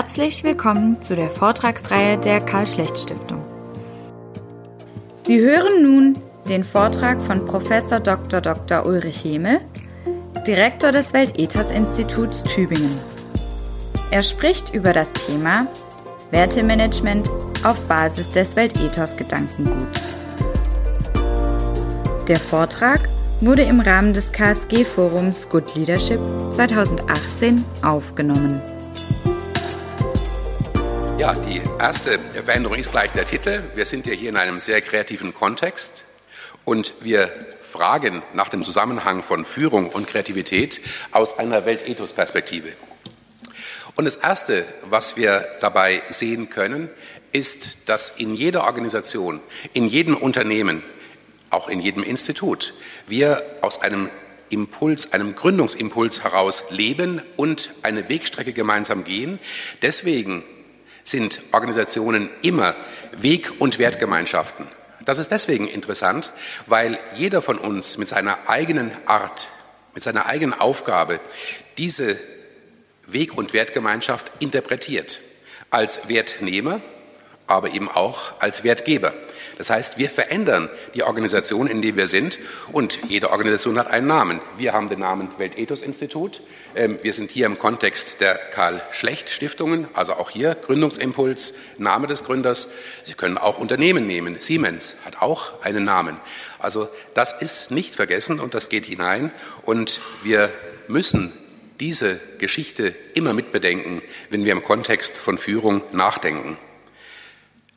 Herzlich willkommen zu der Vortragsreihe der Karl-Schlecht-Stiftung. Sie hören nun den Vortrag von Prof. Dr. Dr. Ulrich Hemel, Direktor des Weltethos-Instituts Tübingen. Er spricht über das Thema Wertemanagement auf Basis des Weltethos-Gedankenguts. Der Vortrag wurde im Rahmen des KSG-Forums Good Leadership 2018 aufgenommen. Ja, die erste Veränderung ist gleich der Titel. Wir sind ja hier in einem sehr kreativen Kontext und wir fragen nach dem Zusammenhang von Führung und Kreativität aus einer Weltethos-Perspektive. Und das Erste, was wir dabei sehen können, ist, dass in jeder Organisation, in jedem Unternehmen, auch in jedem Institut, wir aus einem Impuls, einem Gründungsimpuls heraus leben und eine Wegstrecke gemeinsam gehen. Deswegen sind Organisationen immer Weg- und Wertgemeinschaften. Das ist deswegen interessant, weil jeder von uns mit seiner eigenen Art, mit seiner eigenen Aufgabe diese Weg- und Wertgemeinschaft interpretiert. Als Wertnehmer, aber eben auch als Wertgeber. Das heißt, wir verändern die Organisation, in der wir sind und jede Organisation hat einen Namen. Wir haben den Namen Weltethos-Institut. Ähm, wir sind hier im Kontext der Karl-Schlecht-Stiftungen, also auch hier Gründungsimpuls, Name des Gründers. Sie können auch Unternehmen nehmen. Siemens hat auch einen Namen. Also das ist nicht vergessen und das geht hinein und wir müssen diese Geschichte immer mitbedenken, wenn wir im Kontext von Führung nachdenken.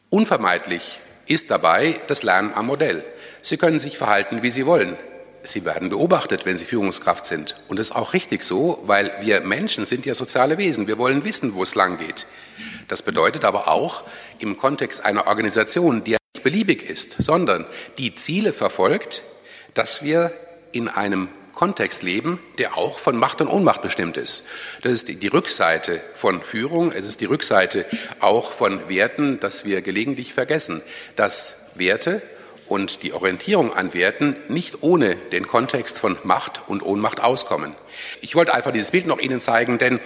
Unvermeidlich ist dabei das Lernen am Modell. Sie können sich verhalten, wie Sie wollen. Sie werden beobachtet, wenn Sie Führungskraft sind. Und das ist auch richtig so, weil wir Menschen sind ja soziale Wesen. Wir wollen wissen, wo es lang geht. Das bedeutet aber auch im Kontext einer Organisation, die ja nicht beliebig ist, sondern die Ziele verfolgt, dass wir in einem Kontext leben, der auch von Macht und Ohnmacht bestimmt ist. Das ist die Rückseite von Führung, es ist die Rückseite auch von Werten, dass wir gelegentlich vergessen, dass Werte und die Orientierung an Werten nicht ohne den Kontext von Macht und Ohnmacht auskommen. Ich wollte einfach dieses Bild noch Ihnen zeigen, denn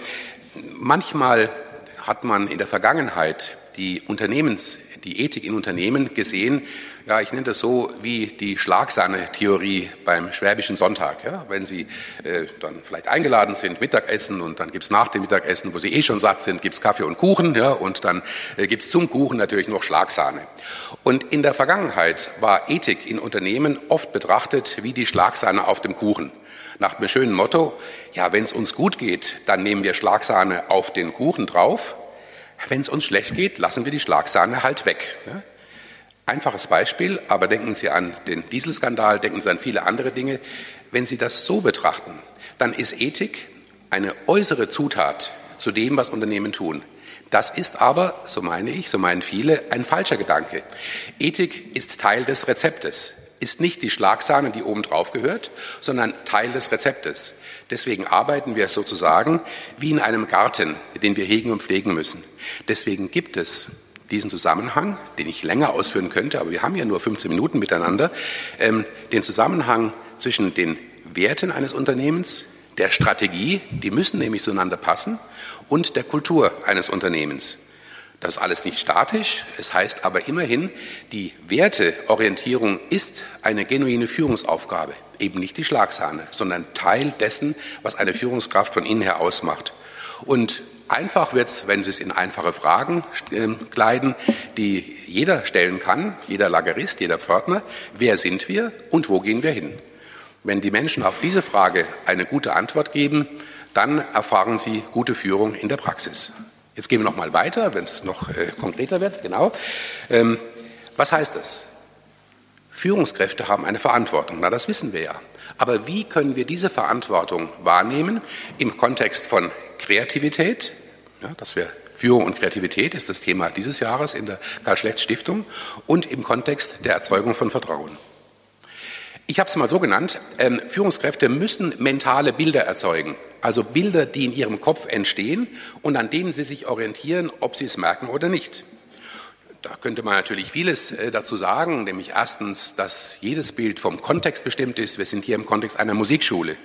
manchmal hat man in der Vergangenheit die Unternehmens, die Ethik in Unternehmen gesehen ja, ich nenne das so wie die Schlagsahne-Theorie beim Schwäbischen Sonntag. Ja? Wenn Sie äh, dann vielleicht eingeladen sind, Mittagessen und dann gibt's nach dem Mittagessen, wo Sie eh schon satt sind, gibt's Kaffee und Kuchen ja? und dann äh, gibt's zum Kuchen natürlich noch Schlagsahne. Und in der Vergangenheit war Ethik in Unternehmen oft betrachtet wie die Schlagsahne auf dem Kuchen. Nach dem schönen Motto, ja, wenn es uns gut geht, dann nehmen wir Schlagsahne auf den Kuchen drauf. Wenn es uns schlecht geht, lassen wir die Schlagsahne halt weg. Einfaches Beispiel, aber denken Sie an den Dieselskandal, denken Sie an viele andere Dinge. Wenn Sie das so betrachten, dann ist Ethik eine äußere Zutat zu dem, was Unternehmen tun. Das ist aber, so meine ich, so meinen viele, ein falscher Gedanke. Ethik ist Teil des Rezeptes, ist nicht die Schlagsahne, die oben drauf gehört, sondern Teil des Rezeptes. Deswegen arbeiten wir sozusagen wie in einem Garten, den wir hegen und pflegen müssen. Deswegen gibt es diesen Zusammenhang, den ich länger ausführen könnte, aber wir haben ja nur 15 Minuten miteinander, ähm, den Zusammenhang zwischen den Werten eines Unternehmens, der Strategie, die müssen nämlich zueinander passen, und der Kultur eines Unternehmens. Das ist alles nicht statisch, es heißt aber immerhin, die Werteorientierung ist eine genuine Führungsaufgabe, eben nicht die Schlagsahne, sondern Teil dessen, was eine Führungskraft von innen her ausmacht. Und Einfach wird es, wenn Sie es in einfache Fragen äh, kleiden, die jeder stellen kann, jeder Lagerist, jeder Pförtner. Wer sind wir und wo gehen wir hin? Wenn die Menschen auf diese Frage eine gute Antwort geben, dann erfahren sie gute Führung in der Praxis. Jetzt gehen wir noch mal weiter, wenn es noch äh, konkreter wird. Genau. Ähm, was heißt das? Führungskräfte haben eine Verantwortung. Na, das wissen wir ja. Aber wie können wir diese Verantwortung wahrnehmen im Kontext von Kreativität, ja, dass wir Führung und Kreativität ist das Thema dieses Jahres in der Karl-Schlecht-Stiftung und im Kontext der Erzeugung von Vertrauen. Ich habe es mal so genannt, ähm, Führungskräfte müssen mentale Bilder erzeugen, also Bilder, die in ihrem Kopf entstehen und an denen sie sich orientieren, ob sie es merken oder nicht. Da könnte man natürlich vieles äh, dazu sagen, nämlich erstens, dass jedes Bild vom Kontext bestimmt ist. Wir sind hier im Kontext einer Musikschule.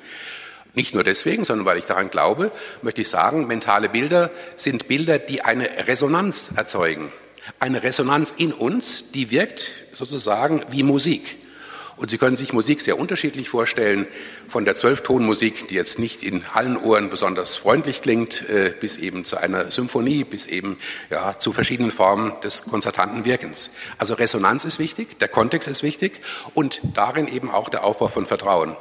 Nicht nur deswegen, sondern weil ich daran glaube, möchte ich sagen, mentale Bilder sind Bilder, die eine Resonanz erzeugen. Eine Resonanz in uns, die wirkt sozusagen wie Musik. Und Sie können sich Musik sehr unterschiedlich vorstellen, von der Zwölftonmusik, die jetzt nicht in allen Ohren besonders freundlich klingt, äh, bis eben zu einer Symphonie, bis eben ja, zu verschiedenen Formen des konzertanten Wirkens. Also Resonanz ist wichtig, der Kontext ist wichtig und darin eben auch der Aufbau von Vertrauen.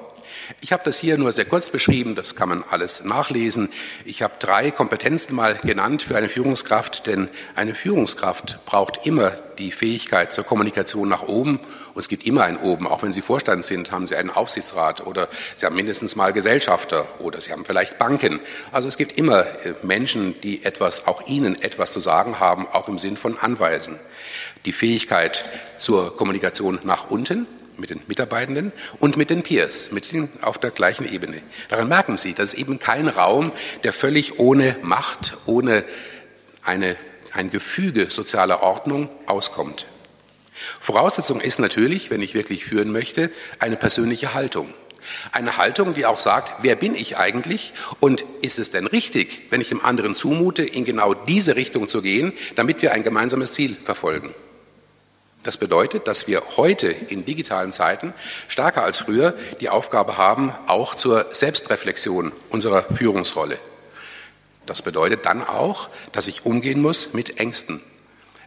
Ich habe das hier nur sehr kurz beschrieben, das kann man alles nachlesen. Ich habe drei Kompetenzen mal genannt für eine Führungskraft, denn eine Führungskraft braucht immer die Fähigkeit zur Kommunikation nach oben. Und es gibt immer ein Oben, auch wenn Sie Vorstand sind, haben Sie einen Aufsichtsrat oder Sie haben mindestens mal Gesellschafter oder Sie haben vielleicht Banken. Also es gibt immer äh, Menschen, die etwas, auch Ihnen etwas zu sagen haben, auch im Sinn von Anweisen. Die Fähigkeit zur Kommunikation nach unten, mit den Mitarbeitenden und mit den Peers, mit denen auf der gleichen Ebene. Daran merken Sie, dass es eben kein Raum, der völlig ohne Macht, ohne eine, ein Gefüge sozialer Ordnung auskommt. Voraussetzung ist natürlich, wenn ich wirklich führen möchte, eine persönliche Haltung. Eine Haltung, die auch sagt, wer bin ich eigentlich und ist es denn richtig, wenn ich dem anderen zumute, in genau diese Richtung zu gehen, damit wir ein gemeinsames Ziel verfolgen. Das bedeutet, dass wir heute in digitalen Zeiten stärker als früher die Aufgabe haben, auch zur Selbstreflexion unserer Führungsrolle. Das bedeutet dann auch, dass ich umgehen muss mit Ängsten.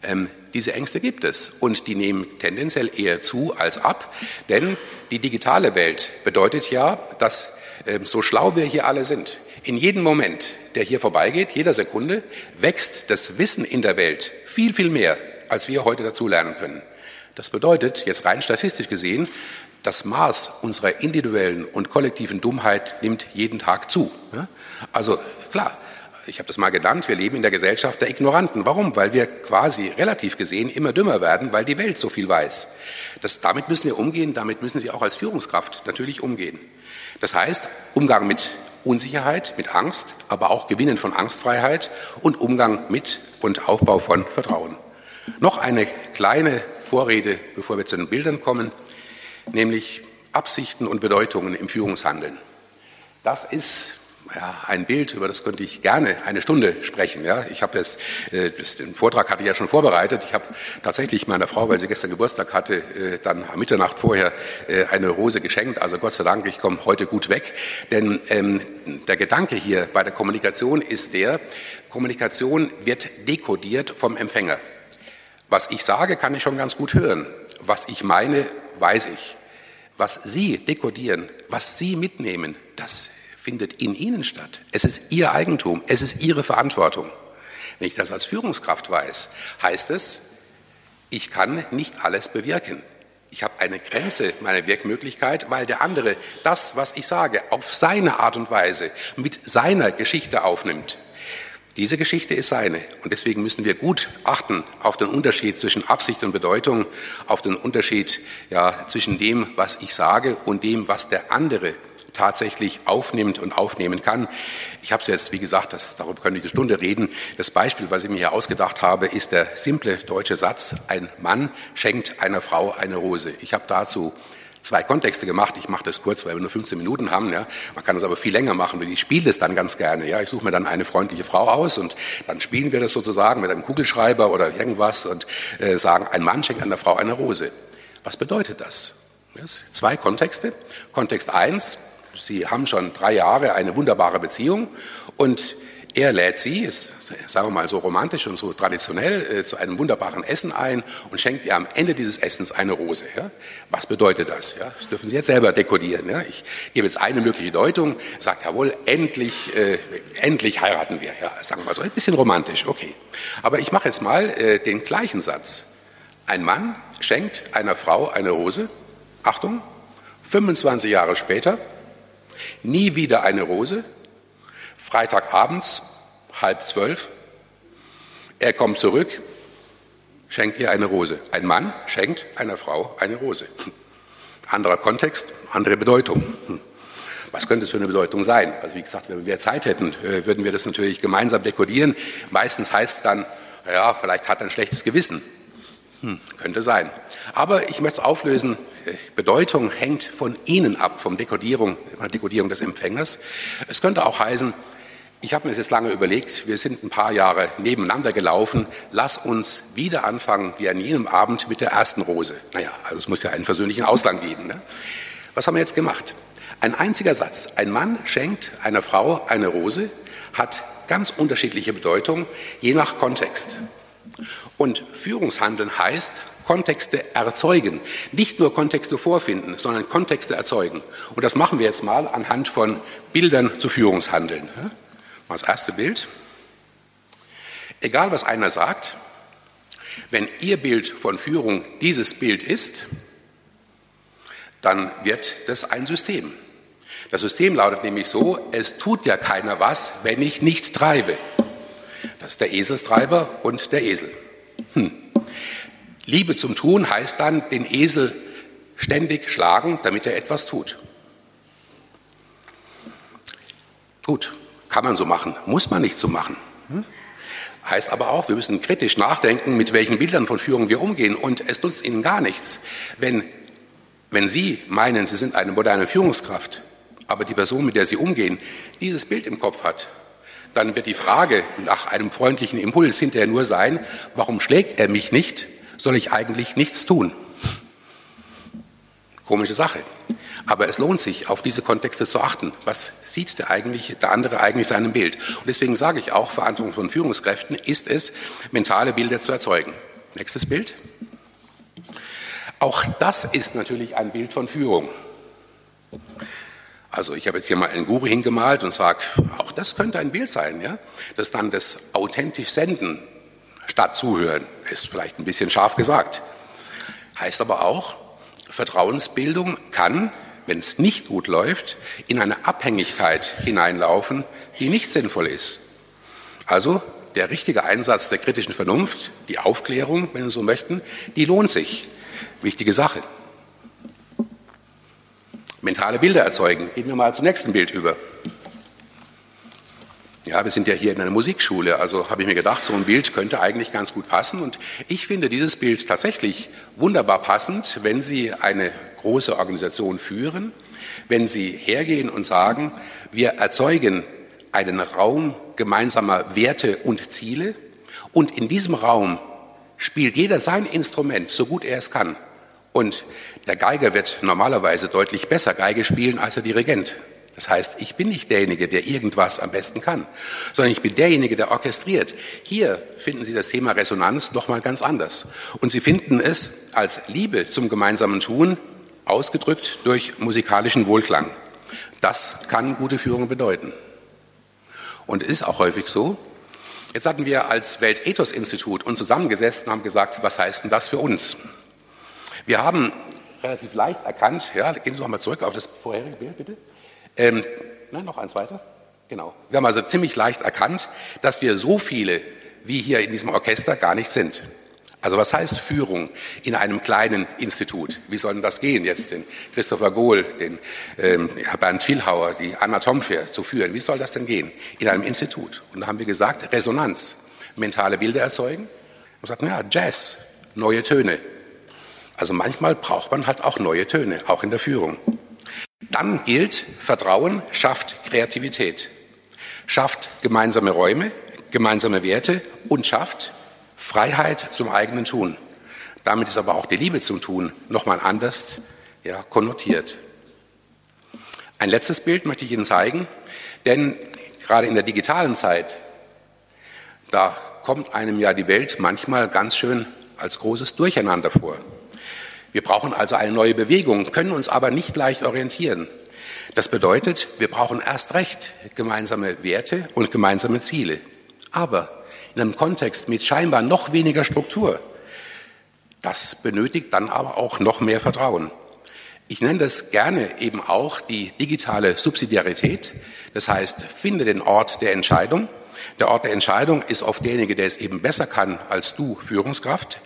Ähm, diese Ängste gibt es und die nehmen tendenziell eher zu als ab, denn die digitale Welt bedeutet ja, dass ähm, so schlau wir hier alle sind, in jedem Moment, der hier vorbeigeht, jeder Sekunde, wächst das Wissen in der Welt viel, viel mehr als wir heute dazu lernen können. Das bedeutet, jetzt rein statistisch gesehen, das Maß unserer individuellen und kollektiven Dummheit nimmt jeden Tag zu. Also klar, ich habe das mal genannt, wir leben in der Gesellschaft der Ignoranten. Warum? Weil wir quasi relativ gesehen immer dümmer werden, weil die Welt so viel weiß. Das, damit müssen wir umgehen, damit müssen Sie auch als Führungskraft natürlich umgehen. Das heißt, Umgang mit Unsicherheit, mit Angst, aber auch Gewinnen von Angstfreiheit und Umgang mit und Aufbau von Vertrauen. Noch eine kleine Vorrede, bevor wir zu den Bildern kommen, nämlich Absichten und Bedeutungen im Führungshandeln. Das ist ja, ein Bild, über das könnte ich gerne eine Stunde sprechen. Ja, ich habe jetzt äh, den Vortrag hatte ich ja schon vorbereitet. Ich habe tatsächlich meiner Frau, weil sie gestern Geburtstag hatte, äh, dann am Mitternacht vorher äh, eine Rose geschenkt. Also Gott sei Dank, ich komme heute gut weg. Denn ähm, der Gedanke hier bei der Kommunikation ist der: Kommunikation wird dekodiert vom Empfänger. Was ich sage, kann ich schon ganz gut hören. Was ich meine, weiß ich. Was Sie dekodieren, was Sie mitnehmen, das findet in Ihnen statt. Es ist Ihr Eigentum, es ist Ihre Verantwortung. Wenn ich das als Führungskraft weiß, heißt es, ich kann nicht alles bewirken. Ich habe eine Grenze meiner Wirkmöglichkeit, weil der andere das, was ich sage, auf seine Art und Weise mit seiner Geschichte aufnimmt. Diese Geschichte ist seine. Und deswegen müssen wir gut achten auf den Unterschied zwischen Absicht und Bedeutung, auf den Unterschied ja, zwischen dem, was ich sage und dem, was der andere tatsächlich aufnimmt und aufnehmen kann. Ich habe es jetzt, wie gesagt, das, darüber können wir eine Stunde reden. Das Beispiel, was ich mir hier ausgedacht habe, ist der simple deutsche Satz, ein Mann schenkt einer Frau eine Rose. Ich habe dazu zwei Kontexte gemacht. Ich mache das kurz, weil wir nur 15 Minuten haben. Ja. Man kann das aber viel länger machen ich spiele das dann ganz gerne. Ja. Ich suche mir dann eine freundliche Frau aus und dann spielen wir das sozusagen mit einem Kugelschreiber oder irgendwas und äh, sagen, ein Mann schenkt einer Frau eine Rose. Was bedeutet das? Yes. Zwei Kontexte. Kontext eins: Sie haben schon drei Jahre eine wunderbare Beziehung und er lädt sie, sagen wir mal so romantisch und so traditionell, äh, zu einem wunderbaren Essen ein und schenkt ihr am Ende dieses Essens eine Rose. Ja? Was bedeutet das? Ja? Das dürfen Sie jetzt selber dekodieren. Ja? Ich gebe jetzt eine mögliche Deutung, sagt jawohl, endlich, äh, endlich heiraten wir. Ja? Sagen wir mal so, ein bisschen romantisch, okay. Aber ich mache jetzt mal äh, den gleichen Satz. Ein Mann schenkt einer Frau eine Rose, Achtung, 25 Jahre später, nie wieder eine Rose, Freitagabends, halb zwölf. Er kommt zurück, schenkt ihr eine Rose. Ein Mann schenkt einer Frau eine Rose. Anderer Kontext, andere Bedeutung. Was könnte es für eine Bedeutung sein? Also wie gesagt, wenn wir Zeit hätten, äh, würden wir das natürlich gemeinsam dekodieren. Meistens heißt es dann, ja, vielleicht hat er ein schlechtes Gewissen. Hm, könnte sein. Aber ich möchte es auflösen. Bedeutung hängt von Ihnen ab, von der Dekodierung des Empfängers. Es könnte auch heißen, ich habe mir das jetzt lange überlegt, wir sind ein paar Jahre nebeneinander gelaufen, lass uns wieder anfangen, wie an jenem Abend mit der ersten Rose. Naja, also es muss ja einen versöhnlichen Ausgang geben. Ne? Was haben wir jetzt gemacht? Ein einziger Satz. Ein Mann schenkt einer Frau eine Rose, hat ganz unterschiedliche Bedeutung, je nach Kontext. Und Führungshandeln heißt Kontexte erzeugen. Nicht nur Kontexte vorfinden, sondern Kontexte erzeugen. Und das machen wir jetzt mal anhand von Bildern zu Führungshandeln. Das erste Bild. Egal, was einer sagt, wenn Ihr Bild von Führung dieses Bild ist, dann wird das ein System. Das System lautet nämlich so, es tut ja keiner was, wenn ich nicht treibe. Das ist der Eselstreiber und der Esel. Hm. Liebe zum Tun heißt dann, den Esel ständig schlagen, damit er etwas tut. Gut, kann man so machen, muss man nicht so machen. Heißt aber auch, wir müssen kritisch nachdenken, mit welchen Bildern von Führung wir umgehen. Und es nutzt Ihnen gar nichts, wenn, wenn Sie meinen, Sie sind eine moderne Führungskraft, aber die Person, mit der Sie umgehen, dieses Bild im Kopf hat, dann wird die Frage nach einem freundlichen Impuls hinterher nur sein, warum schlägt er mich nicht? Soll ich eigentlich nichts tun? Komische Sache. Aber es lohnt sich, auf diese Kontexte zu achten. Was sieht der, eigentlich, der andere eigentlich seinem Bild? Und deswegen sage ich auch, Verantwortung von Führungskräften ist es, mentale Bilder zu erzeugen. Nächstes Bild. Auch das ist natürlich ein Bild von Führung. Also ich habe jetzt hier mal einen Guru hingemalt und sage, auch das könnte ein Bild sein, ja? Das dann das authentisch Senden statt Zuhören ist vielleicht ein bisschen scharf gesagt. Heißt aber auch, Vertrauensbildung kann, wenn es nicht gut läuft, in eine Abhängigkeit hineinlaufen, die nicht sinnvoll ist. Also der richtige Einsatz der kritischen Vernunft, die Aufklärung, wenn Sie so möchten, die lohnt sich. Wichtige Sache mentale Bilder erzeugen. Gehen wir mal zum nächsten Bild über. Ja, wir sind ja hier in einer Musikschule, also habe ich mir gedacht, so ein Bild könnte eigentlich ganz gut passen. Und ich finde dieses Bild tatsächlich wunderbar passend, wenn Sie eine große Organisation führen, wenn Sie hergehen und sagen, wir erzeugen einen Raum gemeinsamer Werte und Ziele und in diesem Raum spielt jeder sein Instrument, so gut er es kann. Und der Geiger wird normalerweise deutlich besser Geige spielen als der Dirigent. Das heißt, ich bin nicht derjenige, der irgendwas am besten kann, sondern ich bin derjenige, der orchestriert. Hier finden Sie das Thema Resonanz nochmal ganz anders. Und Sie finden es als Liebe zum gemeinsamen Tun ausgedrückt durch musikalischen Wohlklang. Das kann gute Führung bedeuten. Und ist auch häufig so. Jetzt hatten wir als Weltethos-Institut uns zusammengesessen und haben gesagt, was heißt denn das für uns? Wir haben relativ leicht erkannt, ja, gehen Sie noch mal zurück auf das vorherige Bild, bitte. Ähm, nein, noch eins weiter. Genau. Wir haben also ziemlich leicht erkannt, dass wir so viele wie hier in diesem Orchester gar nicht sind. Also was heißt Führung in einem kleinen Institut? Wie soll denn das gehen, jetzt den Christopher Gohl, den ähm, Bernd Vielhauer, die Anna Tomfer zu führen? Wie soll das denn gehen in einem Institut? Und da haben wir gesagt, Resonanz, mentale Bilder erzeugen. Und sagten, ja, Jazz, neue Töne, also manchmal braucht man halt auch neue Töne, auch in der Führung. Dann gilt, Vertrauen schafft Kreativität, schafft gemeinsame Räume, gemeinsame Werte und schafft Freiheit zum eigenen Tun. Damit ist aber auch die Liebe zum Tun nochmal anders ja, konnotiert. Ein letztes Bild möchte ich Ihnen zeigen, denn gerade in der digitalen Zeit, da kommt einem ja die Welt manchmal ganz schön als großes Durcheinander vor. Wir brauchen also eine neue Bewegung, können uns aber nicht leicht orientieren. Das bedeutet, wir brauchen erst recht gemeinsame Werte und gemeinsame Ziele. Aber in einem Kontext mit scheinbar noch weniger Struktur. Das benötigt dann aber auch noch mehr Vertrauen. Ich nenne das gerne eben auch die digitale Subsidiarität. Das heißt, finde den Ort der Entscheidung. Der Ort der Entscheidung ist oft derjenige, der es eben besser kann als du, Führungskraft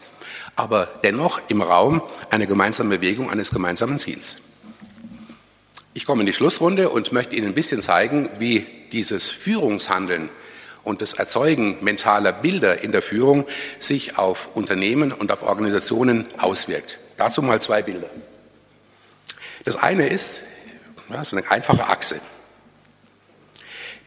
aber dennoch im Raum eine gemeinsame Bewegung eines gemeinsamen Ziels. Ich komme in die Schlussrunde und möchte Ihnen ein bisschen zeigen, wie dieses Führungshandeln und das Erzeugen mentaler Bilder in der Führung sich auf Unternehmen und auf Organisationen auswirkt. Dazu mal zwei Bilder. Das eine ist, ja, so eine einfache Achse.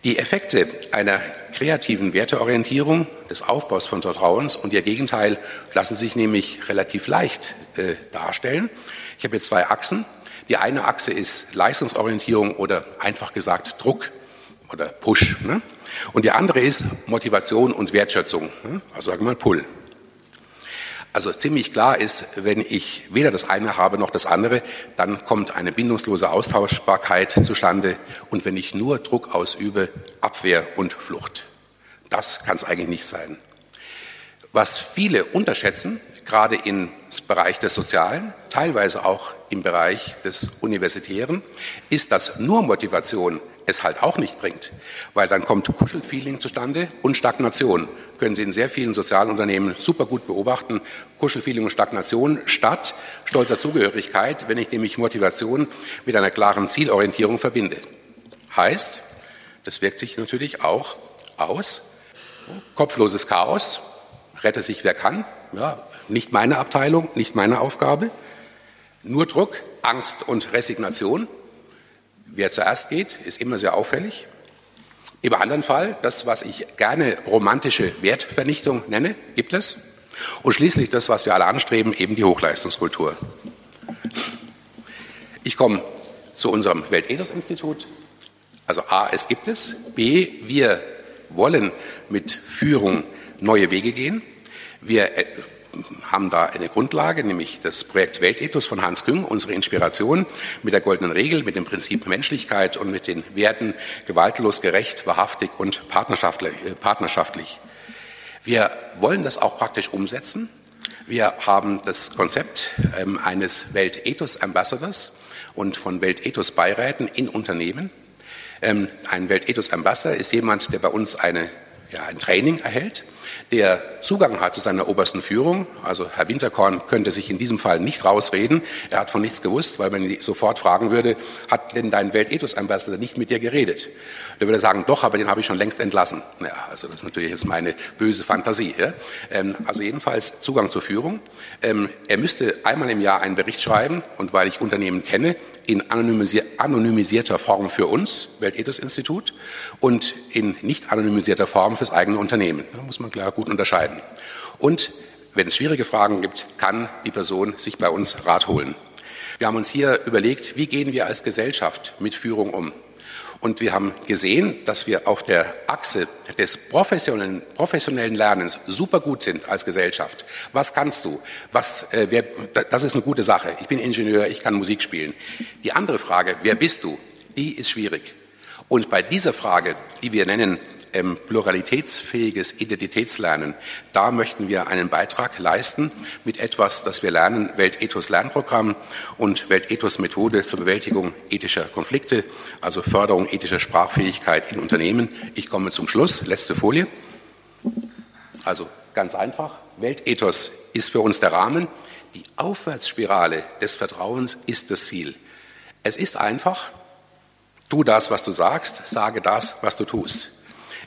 Die Effekte einer kreativen Werteorientierung, des Aufbaus von Vertrauens und ihr Gegenteil lassen sich nämlich relativ leicht äh, darstellen. Ich habe hier zwei Achsen. Die eine Achse ist Leistungsorientierung oder einfach gesagt Druck oder Push. Ne? Und die andere ist Motivation und Wertschätzung, ne? also sagen wir mal Pull. Also ziemlich klar ist, wenn ich weder das eine habe noch das andere, dann kommt eine bindungslose Austauschbarkeit zustande und wenn ich nur Druck ausübe, Abwehr und Flucht. Das kann es eigentlich nicht sein. Was viele unterschätzen, gerade im Bereich des Sozialen, teilweise auch im Bereich des Universitären, ist, dass nur Motivation es halt auch nicht bringt, weil dann kommt Kuschelfeeling zustande und Stagnation können Sie in sehr vielen sozialen Unternehmen super gut beobachten. Kuschelfeeling und Stagnation statt stolzer Zugehörigkeit, wenn ich nämlich Motivation mit einer klaren Zielorientierung verbinde. Heißt, das wirkt sich natürlich auch aus. Kopfloses Chaos, rette sich wer kann. Ja, nicht meine Abteilung, nicht meine Aufgabe. Nur Druck, Angst und Resignation. Wer zuerst geht, ist immer sehr auffällig. Im anderen Fall, das, was ich gerne romantische Wertvernichtung nenne, gibt es. Und schließlich das, was wir alle anstreben, eben die Hochleistungskultur. Ich komme zu unserem Weltethos-Institut. Also A, es gibt es. B, wir wollen mit Führung neue Wege gehen. Wir äh, haben da eine Grundlage, nämlich das Projekt Weltethos von Hans Küng, unsere Inspiration mit der goldenen Regel, mit dem Prinzip Menschlichkeit und mit den Werten gewaltlos, gerecht, wahrhaftig und äh, partnerschaftlich. Wir wollen das auch praktisch umsetzen. Wir haben das Konzept ähm, eines Weltethos Ambassadors und von Weltethos Beiräten in Unternehmen. Ähm, ein Weltethos Ambassador ist jemand, der bei uns eine, ja, ein Training erhält der Zugang hat zu seiner obersten Führung. Also Herr Winterkorn könnte sich in diesem Fall nicht rausreden. Er hat von nichts gewusst, weil man ihn sofort fragen würde, hat denn dein Weltethos-Ambassador nicht mit dir geredet? Der würde sagen, doch, aber den habe ich schon längst entlassen. Ja, also das ist natürlich jetzt meine böse Fantasie. Ja? Ähm, also jedenfalls Zugang zur Führung. Ähm, er müsste einmal im Jahr einen Bericht schreiben und weil ich Unternehmen kenne, in anonymisierter Form für uns, Weltethos-Institut, und in nicht anonymisierter Form fürs eigene Unternehmen. Da muss man klar gut unterscheiden. Und wenn es schwierige Fragen gibt, kann die Person sich bei uns Rat holen. Wir haben uns hier überlegt, wie gehen wir als Gesellschaft mit Führung um? Und wir haben gesehen, dass wir auf der Achse des professionellen, professionellen Lernens super gut sind als Gesellschaft. Was kannst du? Was, äh, wer, das ist eine gute Sache. Ich bin Ingenieur, ich kann Musik spielen. Die andere Frage, wer bist du? Die ist schwierig. Und bei dieser Frage, die wir nennen ähm, pluralitätsfähiges Identitätslernen. Da möchten wir einen Beitrag leisten mit etwas, das wir lernen, Weltethos Lernprogramm und Weltethos Methode zur Bewältigung ethischer Konflikte, also Förderung ethischer Sprachfähigkeit in Unternehmen. Ich komme zum Schluss, letzte Folie. Also ganz einfach, Weltethos ist für uns der Rahmen, die Aufwärtsspirale des Vertrauens ist das Ziel. Es ist einfach, tu das, was du sagst, sage das, was du tust.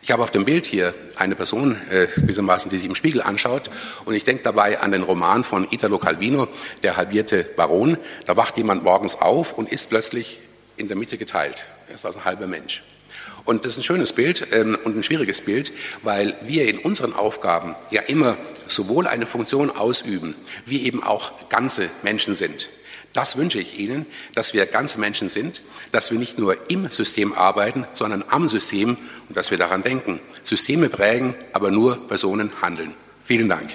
Ich habe auf dem Bild hier eine Person, äh, gewissermaßen, die sich im Spiegel anschaut und ich denke dabei an den Roman von Italo Calvino, Der halbierte Baron. Da wacht jemand morgens auf und ist plötzlich in der Mitte geteilt. Er ist also ein halber Mensch. Und das ist ein schönes Bild ähm, und ein schwieriges Bild, weil wir in unseren Aufgaben ja immer sowohl eine Funktion ausüben, wie eben auch ganze Menschen sind. Das wünsche ich Ihnen, dass wir ganze Menschen sind, dass wir nicht nur im System arbeiten, sondern am System und dass wir daran denken. Systeme prägen, aber nur Personen handeln. Vielen Dank.